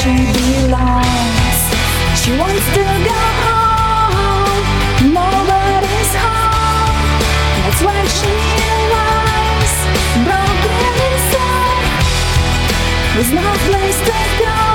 she belongs. She wants to go home. Nobody's home. That's when she lies, broken inside. There's no place to go.